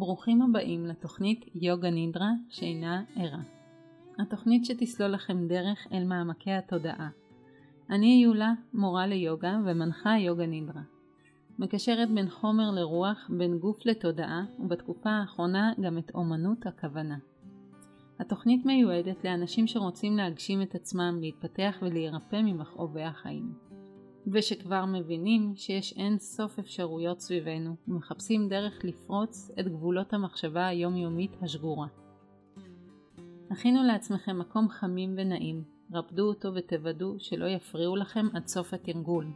ברוכים הבאים לתוכנית יוגה נידרה שאינה ערה. התוכנית שתסלול לכם דרך אל מעמקי התודעה. אני יולה, מורה ליוגה ומנחה יוגה נידרה. מקשרת בין חומר לרוח, בין גוף לתודעה, ובתקופה האחרונה גם את אומנות הכוונה. התוכנית מיועדת לאנשים שרוצים להגשים את עצמם, להתפתח ולהירפא ממכאובי החיים. ושכבר מבינים שיש אין סוף אפשרויות סביבנו ומחפשים דרך לפרוץ את גבולות המחשבה היומיומית השגורה. הכינו לעצמכם מקום חמים ונעים, רפדו אותו ותוודאו שלא יפריעו לכם עד סוף התרגול.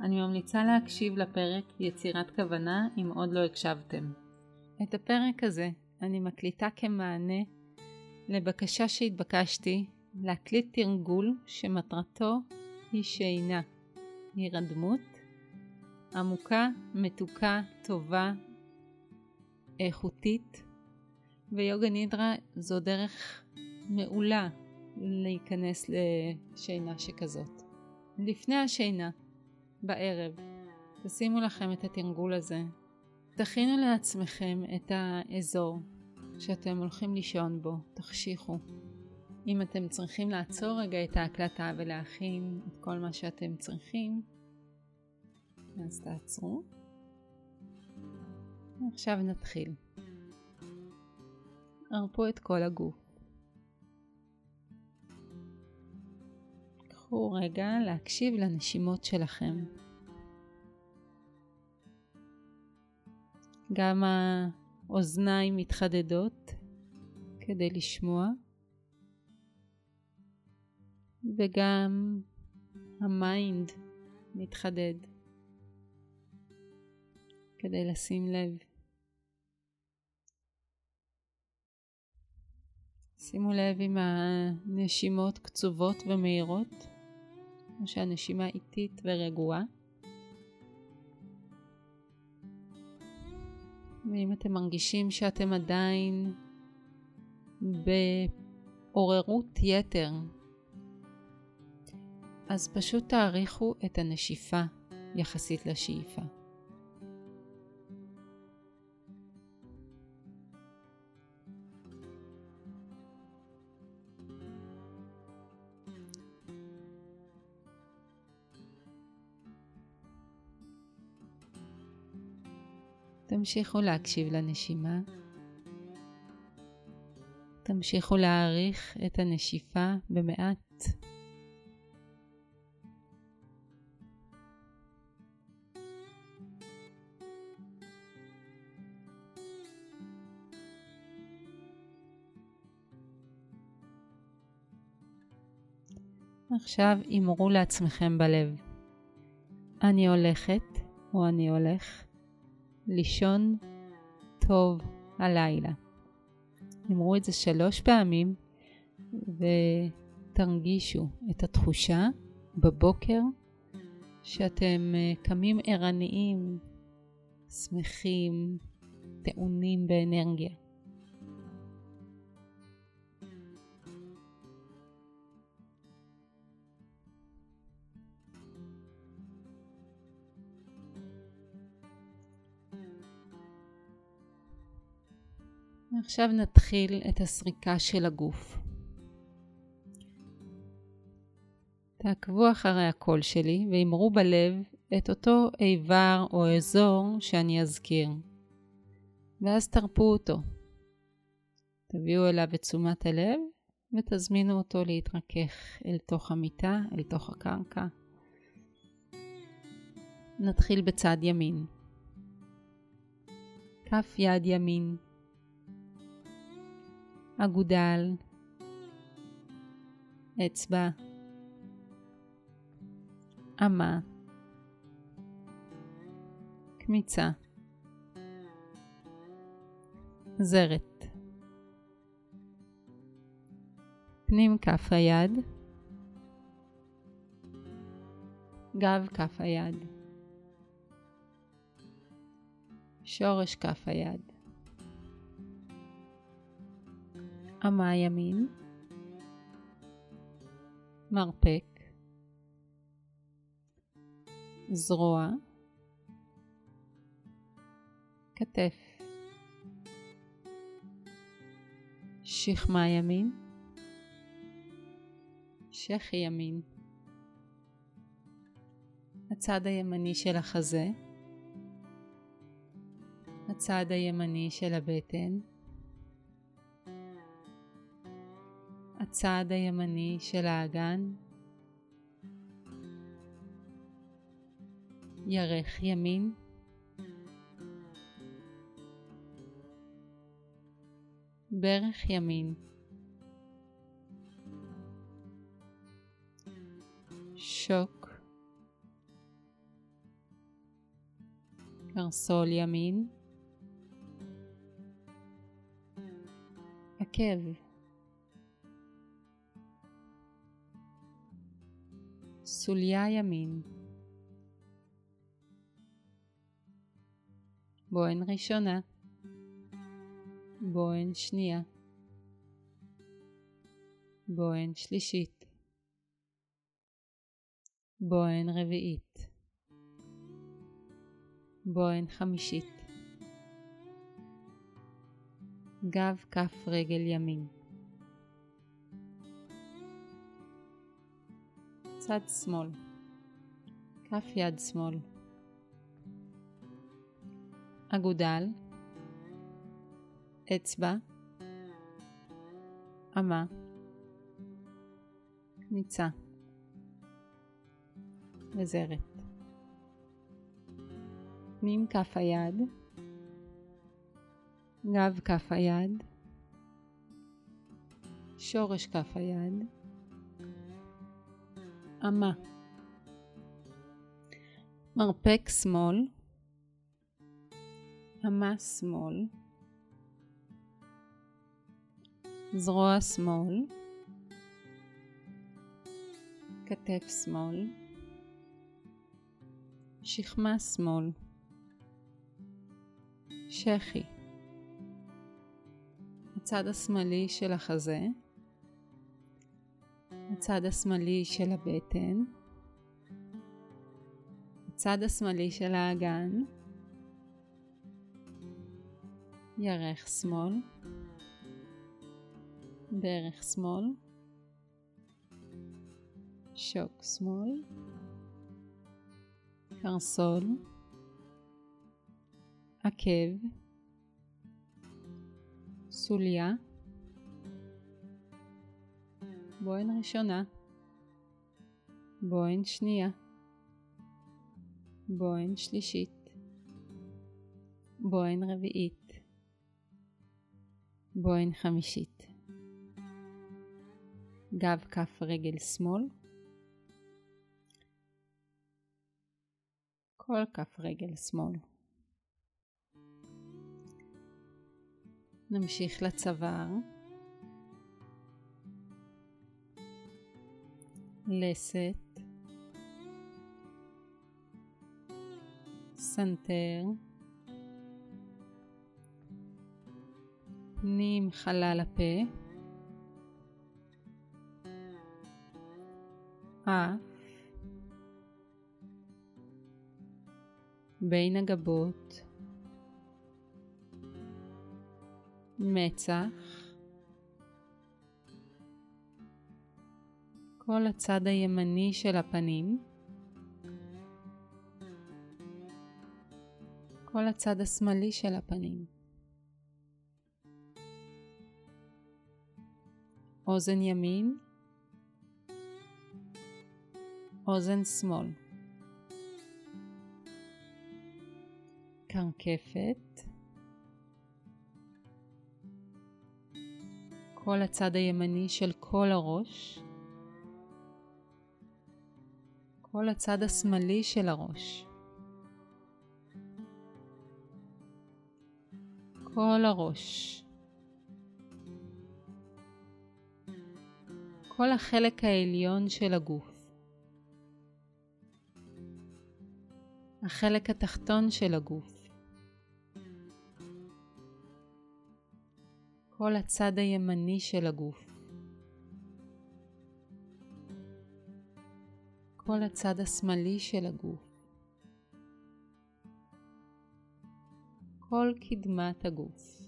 אני ממליצה להקשיב לפרק יצירת כוונה אם עוד לא הקשבתם. את הפרק הזה אני מקליטה כמענה לבקשה שהתבקשתי להקליט תרגול שמטרתו היא שינה. הירדמות עמוקה, מתוקה, טובה, איכותית, ויוגה נידרה זו דרך מעולה להיכנס לשינה שכזאת. לפני השינה, בערב, תשימו לכם את התרגול הזה. תכינו לעצמכם את האזור שאתם הולכים לישון בו, תחשיכו. אם אתם צריכים לעצור רגע את ההקלטה ולהכין את כל מה שאתם צריכים, אז תעצרו. עכשיו נתחיל. הרפו את כל הגוף. קחו רגע להקשיב לנשימות שלכם. גם האוזניים מתחדדות כדי לשמוע. וגם ה mind מתחדד כדי לשים לב. שימו לב אם הנשימות קצובות ומהירות, או שהנשימה איטית ורגועה. ואם אתם מרגישים שאתם עדיין בעוררות יתר, אז פשוט תעריכו את הנשיפה יחסית לשאיפה. תמשיכו להקשיב לנשימה. תמשיכו להעריך את הנשיפה במעט עכשיו אמרו לעצמכם בלב, אני הולכת או אני הולך לישון טוב הלילה. אמרו את זה שלוש פעמים ותרגישו את התחושה בבוקר שאתם אה, קמים ערניים, שמחים, טעונים באנרגיה. עכשיו נתחיל את הסריקה של הגוף. תעקבו אחרי הקול שלי ואמרו בלב את אותו איבר או אזור שאני אזכיר, ואז תרפו אותו. תביאו אליו את תשומת הלב ותזמינו אותו להתרכך אל תוך המיטה, אל תוך הקרקע. נתחיל בצד ימין. כף יד ימין אגודל, אצבע, אמה, קמיצה, זרת, פנים כף היד, גב כף היד, שורש כף היד. אמה ימין, מרפק, זרוע, כתף, שכמה ימין, שכי ימין, הצד הימני של החזה, הצד הימני של הבטן, הצד הימני של האגן, ירך ימין, ברך ימין, שוק, קרסול ימין, עקב, סוליה ימין, בוהן ראשונה, בוהן שנייה, בוהן שלישית, בוהן רביעית, בוהן חמישית, גב כף רגל ימין, צד שמאל, כף יד שמאל, אגודל, אצבע, אמה, ניצה, וזרת. פנים כף היד, גב כף היד, שורש כף היד, אמה, מרפק שמאל, אמה שמאל, זרוע שמאל, כתף שמאל, שכמה שמאל, שחי, הצד השמאלי של החזה, הצד השמאלי של הבטן, הצד השמאלי של האגן, ירך שמאל, ברך שמאל, שוק שמאל, קרסול, עקב, סוליה, בוהן ראשונה, בוהן שנייה, בוהן שלישית, בוהן רביעית, בוהן חמישית. גב כף רגל שמאל, כל כף רגל שמאל. נמשיך לצוואר, לסת, סנטר, פנים חלל הפה, אף, בין הגבות, מצח, כל הצד הימני של הפנים, כל הצד השמאלי של הפנים, אוזן ימין, אוזן שמאל, קרקפת, כל הצד הימני של כל הראש, כל הצד השמאלי של הראש, כל הראש, כל החלק העליון של הגוף. החלק התחתון של הגוף. כל הצד הימני של הגוף. כל הצד השמאלי של הגוף. כל קדמת הגוף.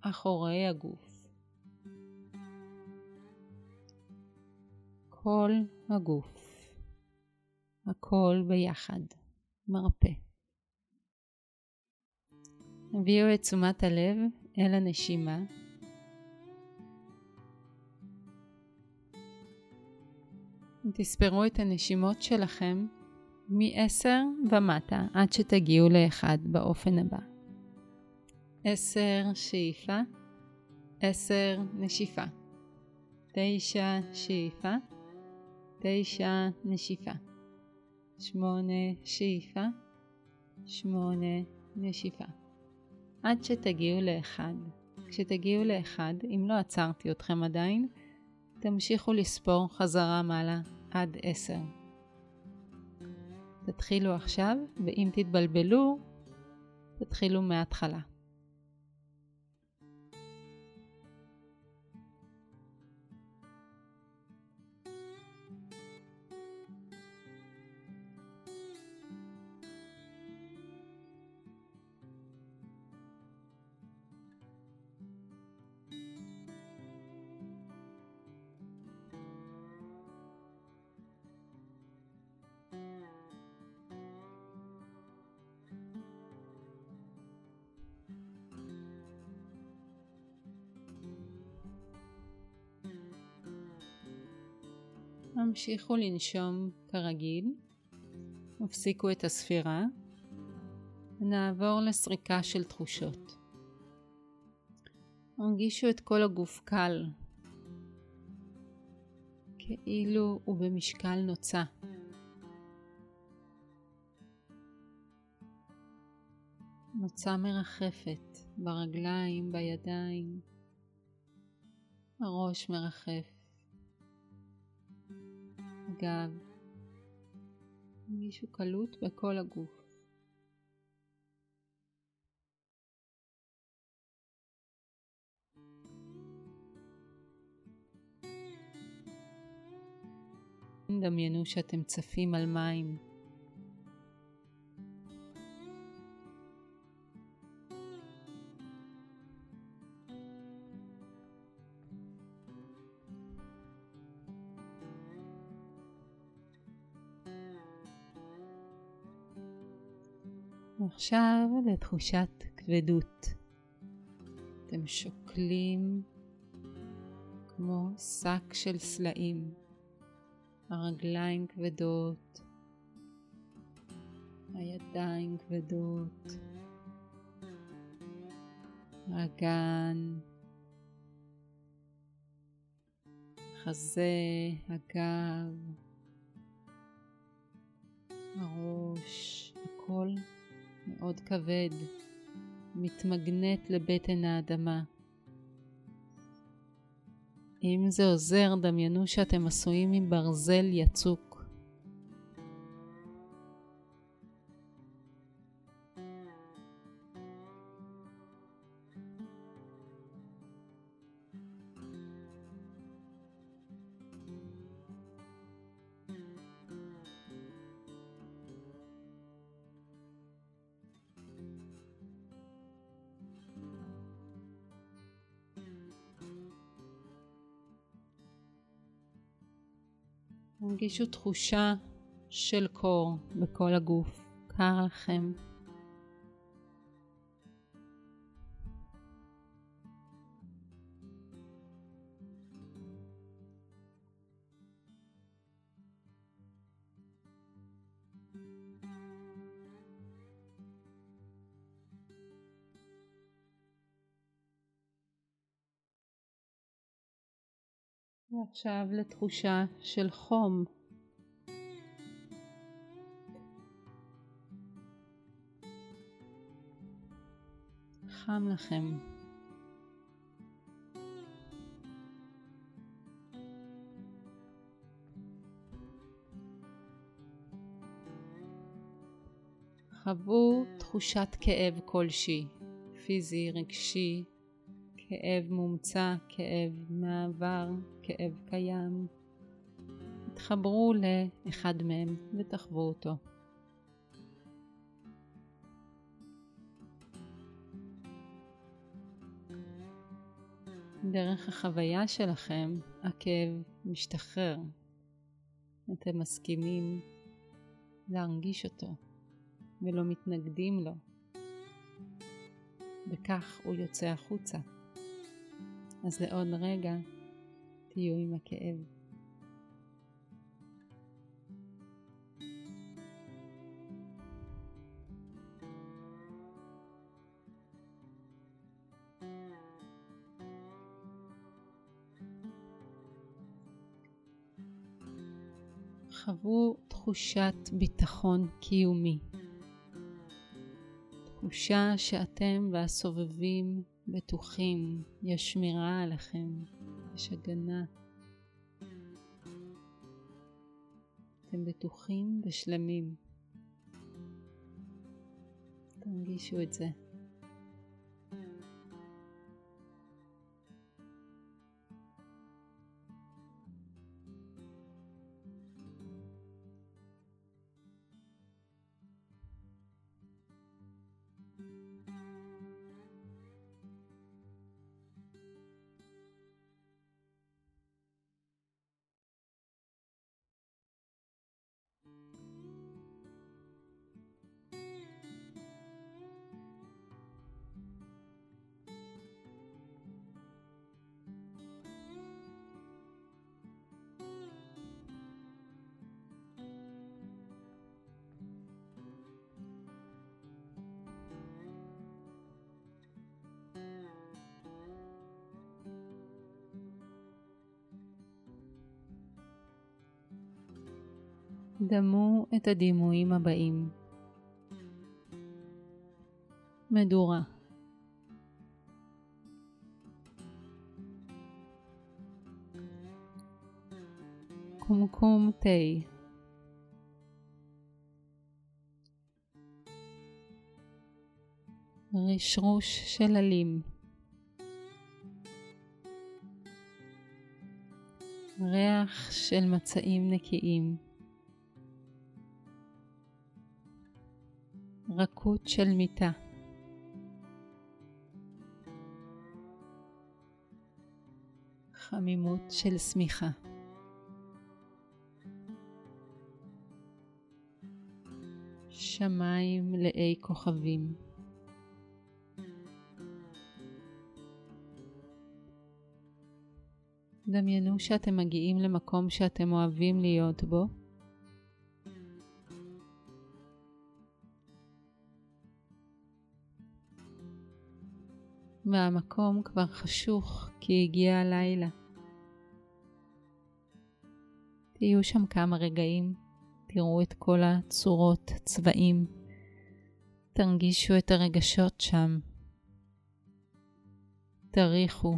אחורי הגוף. כל הגוף, הכל ביחד, מרפא. הביאו את תשומת הלב אל הנשימה. תספרו את הנשימות שלכם מ-10 ומטה עד שתגיעו ל-1 באופן הבא. 10 שאיפה, 10 נשיפה, 9 שאיפה, 9 נשיפה, 8 שאיפה, 8 נשיפה. עד שתגיעו לאחד. כשתגיעו לאחד, אם לא עצרתי אתכם עדיין, תמשיכו לספור חזרה מעלה עד עשר. תתחילו עכשיו, ואם תתבלבלו, תתחילו מההתחלה. המשיכו לנשום כרגיל, הפסיקו את הספירה, ונעבור לסריקה של תחושות. הרגישו את כל הגוף קל, כאילו הוא במשקל נוצה. נוצה מרחפת ברגליים, בידיים, הראש מרחף. הגב, הרגישו קלות בכל הגוף. דמיינו שאתם צפים על מים. ועכשיו לתחושת כבדות. אתם שוקלים כמו שק של סלעים. הרגליים כבדות, הידיים כבדות, האגן, חזה, הגב, הראש, הכל מאוד כבד, מתמגנט לבטן האדמה. אם זה עוזר, דמיינו שאתם עשויים עם ברזל יצוק. הרגישו תחושה של קור בכל הגוף, קר לכם. ועכשיו לתחושה של חום. חם לכם. חוו תחושת כאב כלשהי, פיזי, רגשי, כאב מומצא, כאב מעבר, כאב קיים. התחברו לאחד מהם ותחוו אותו. דרך החוויה שלכם, הכאב משתחרר. אתם מסכימים להרגיש אותו ולא מתנגדים לו. וכך הוא יוצא החוצה. אז לעוד רגע תהיו עם הכאב. חוו תחושת ביטחון קיומי. תחושה שאתם והסובבים בטוחים, יש שמירה עליכם, יש הגנה. אתם בטוחים ושלמים. תרגישו את זה. דמו את הדימויים הבאים. מדורה. קומקום תה. רשרוש של עלים. ריח של מצעים נקיים רכות של מיטה. חמימות של שמיכה. שמיים מלאי כוכבים. דמיינו שאתם מגיעים למקום שאתם אוהבים להיות בו והמקום כבר חשוך כי הגיע הלילה. תהיו שם כמה רגעים, תראו את כל הצורות, צבעים, תרגישו את הרגשות שם, תריחו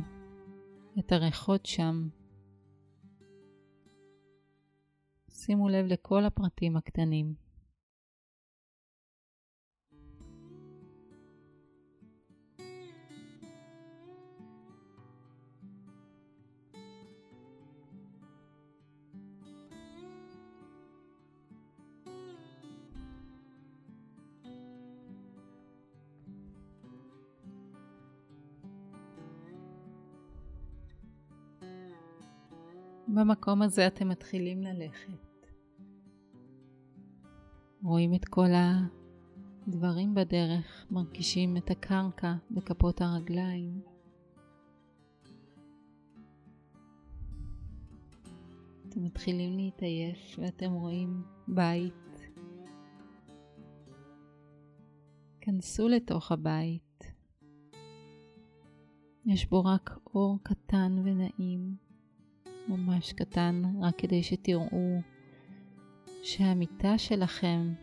את הריחות שם. שימו לב לכל הפרטים הקטנים. במקום הזה אתם מתחילים ללכת. רואים את כל הדברים בדרך, מרגישים את הקרקע בכפות הרגליים. אתם מתחילים להתעייף ואתם רואים בית. כנסו לתוך הבית. יש בו רק אור קטן ונעים. ממש קטן, רק כדי שתראו שהמיטה שלכם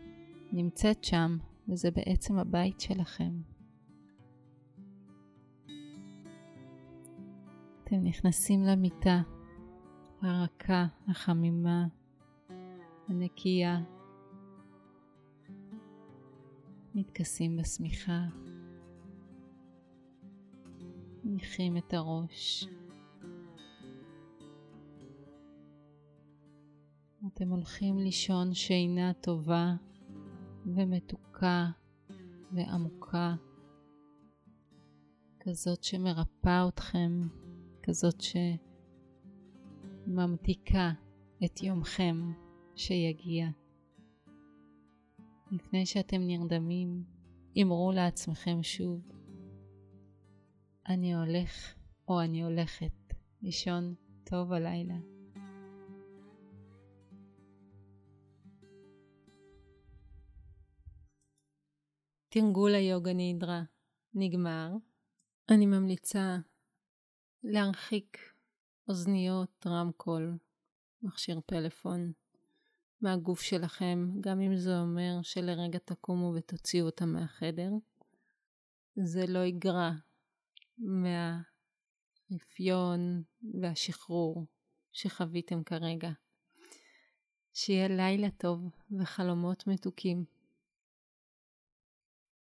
נמצאת שם, וזה בעצם הבית שלכם. אתם נכנסים למיטה הרכה, החמימה, הנקייה, מתכסים בשמיכה, מניחים את הראש. אתם הולכים לישון שינה טובה ומתוקה ועמוקה, כזאת שמרפאה אתכם כזאת שממתיקה את יומכם שיגיע. לפני שאתם נרדמים, אמרו לעצמכם שוב, אני הולך או אני הולכת לישון טוב הלילה. תרגול היוגה נידרה נגמר. אני ממליצה להרחיק אוזניות, רמקול, מכשיר פלאפון מהגוף שלכם, גם אם זה אומר שלרגע תקומו ותוציאו אותם מהחדר. זה לא יגרע מהרפיון והשחרור שחוויתם כרגע. שיהיה לילה טוב וחלומות מתוקים.